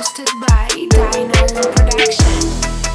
hosted by Dino Production.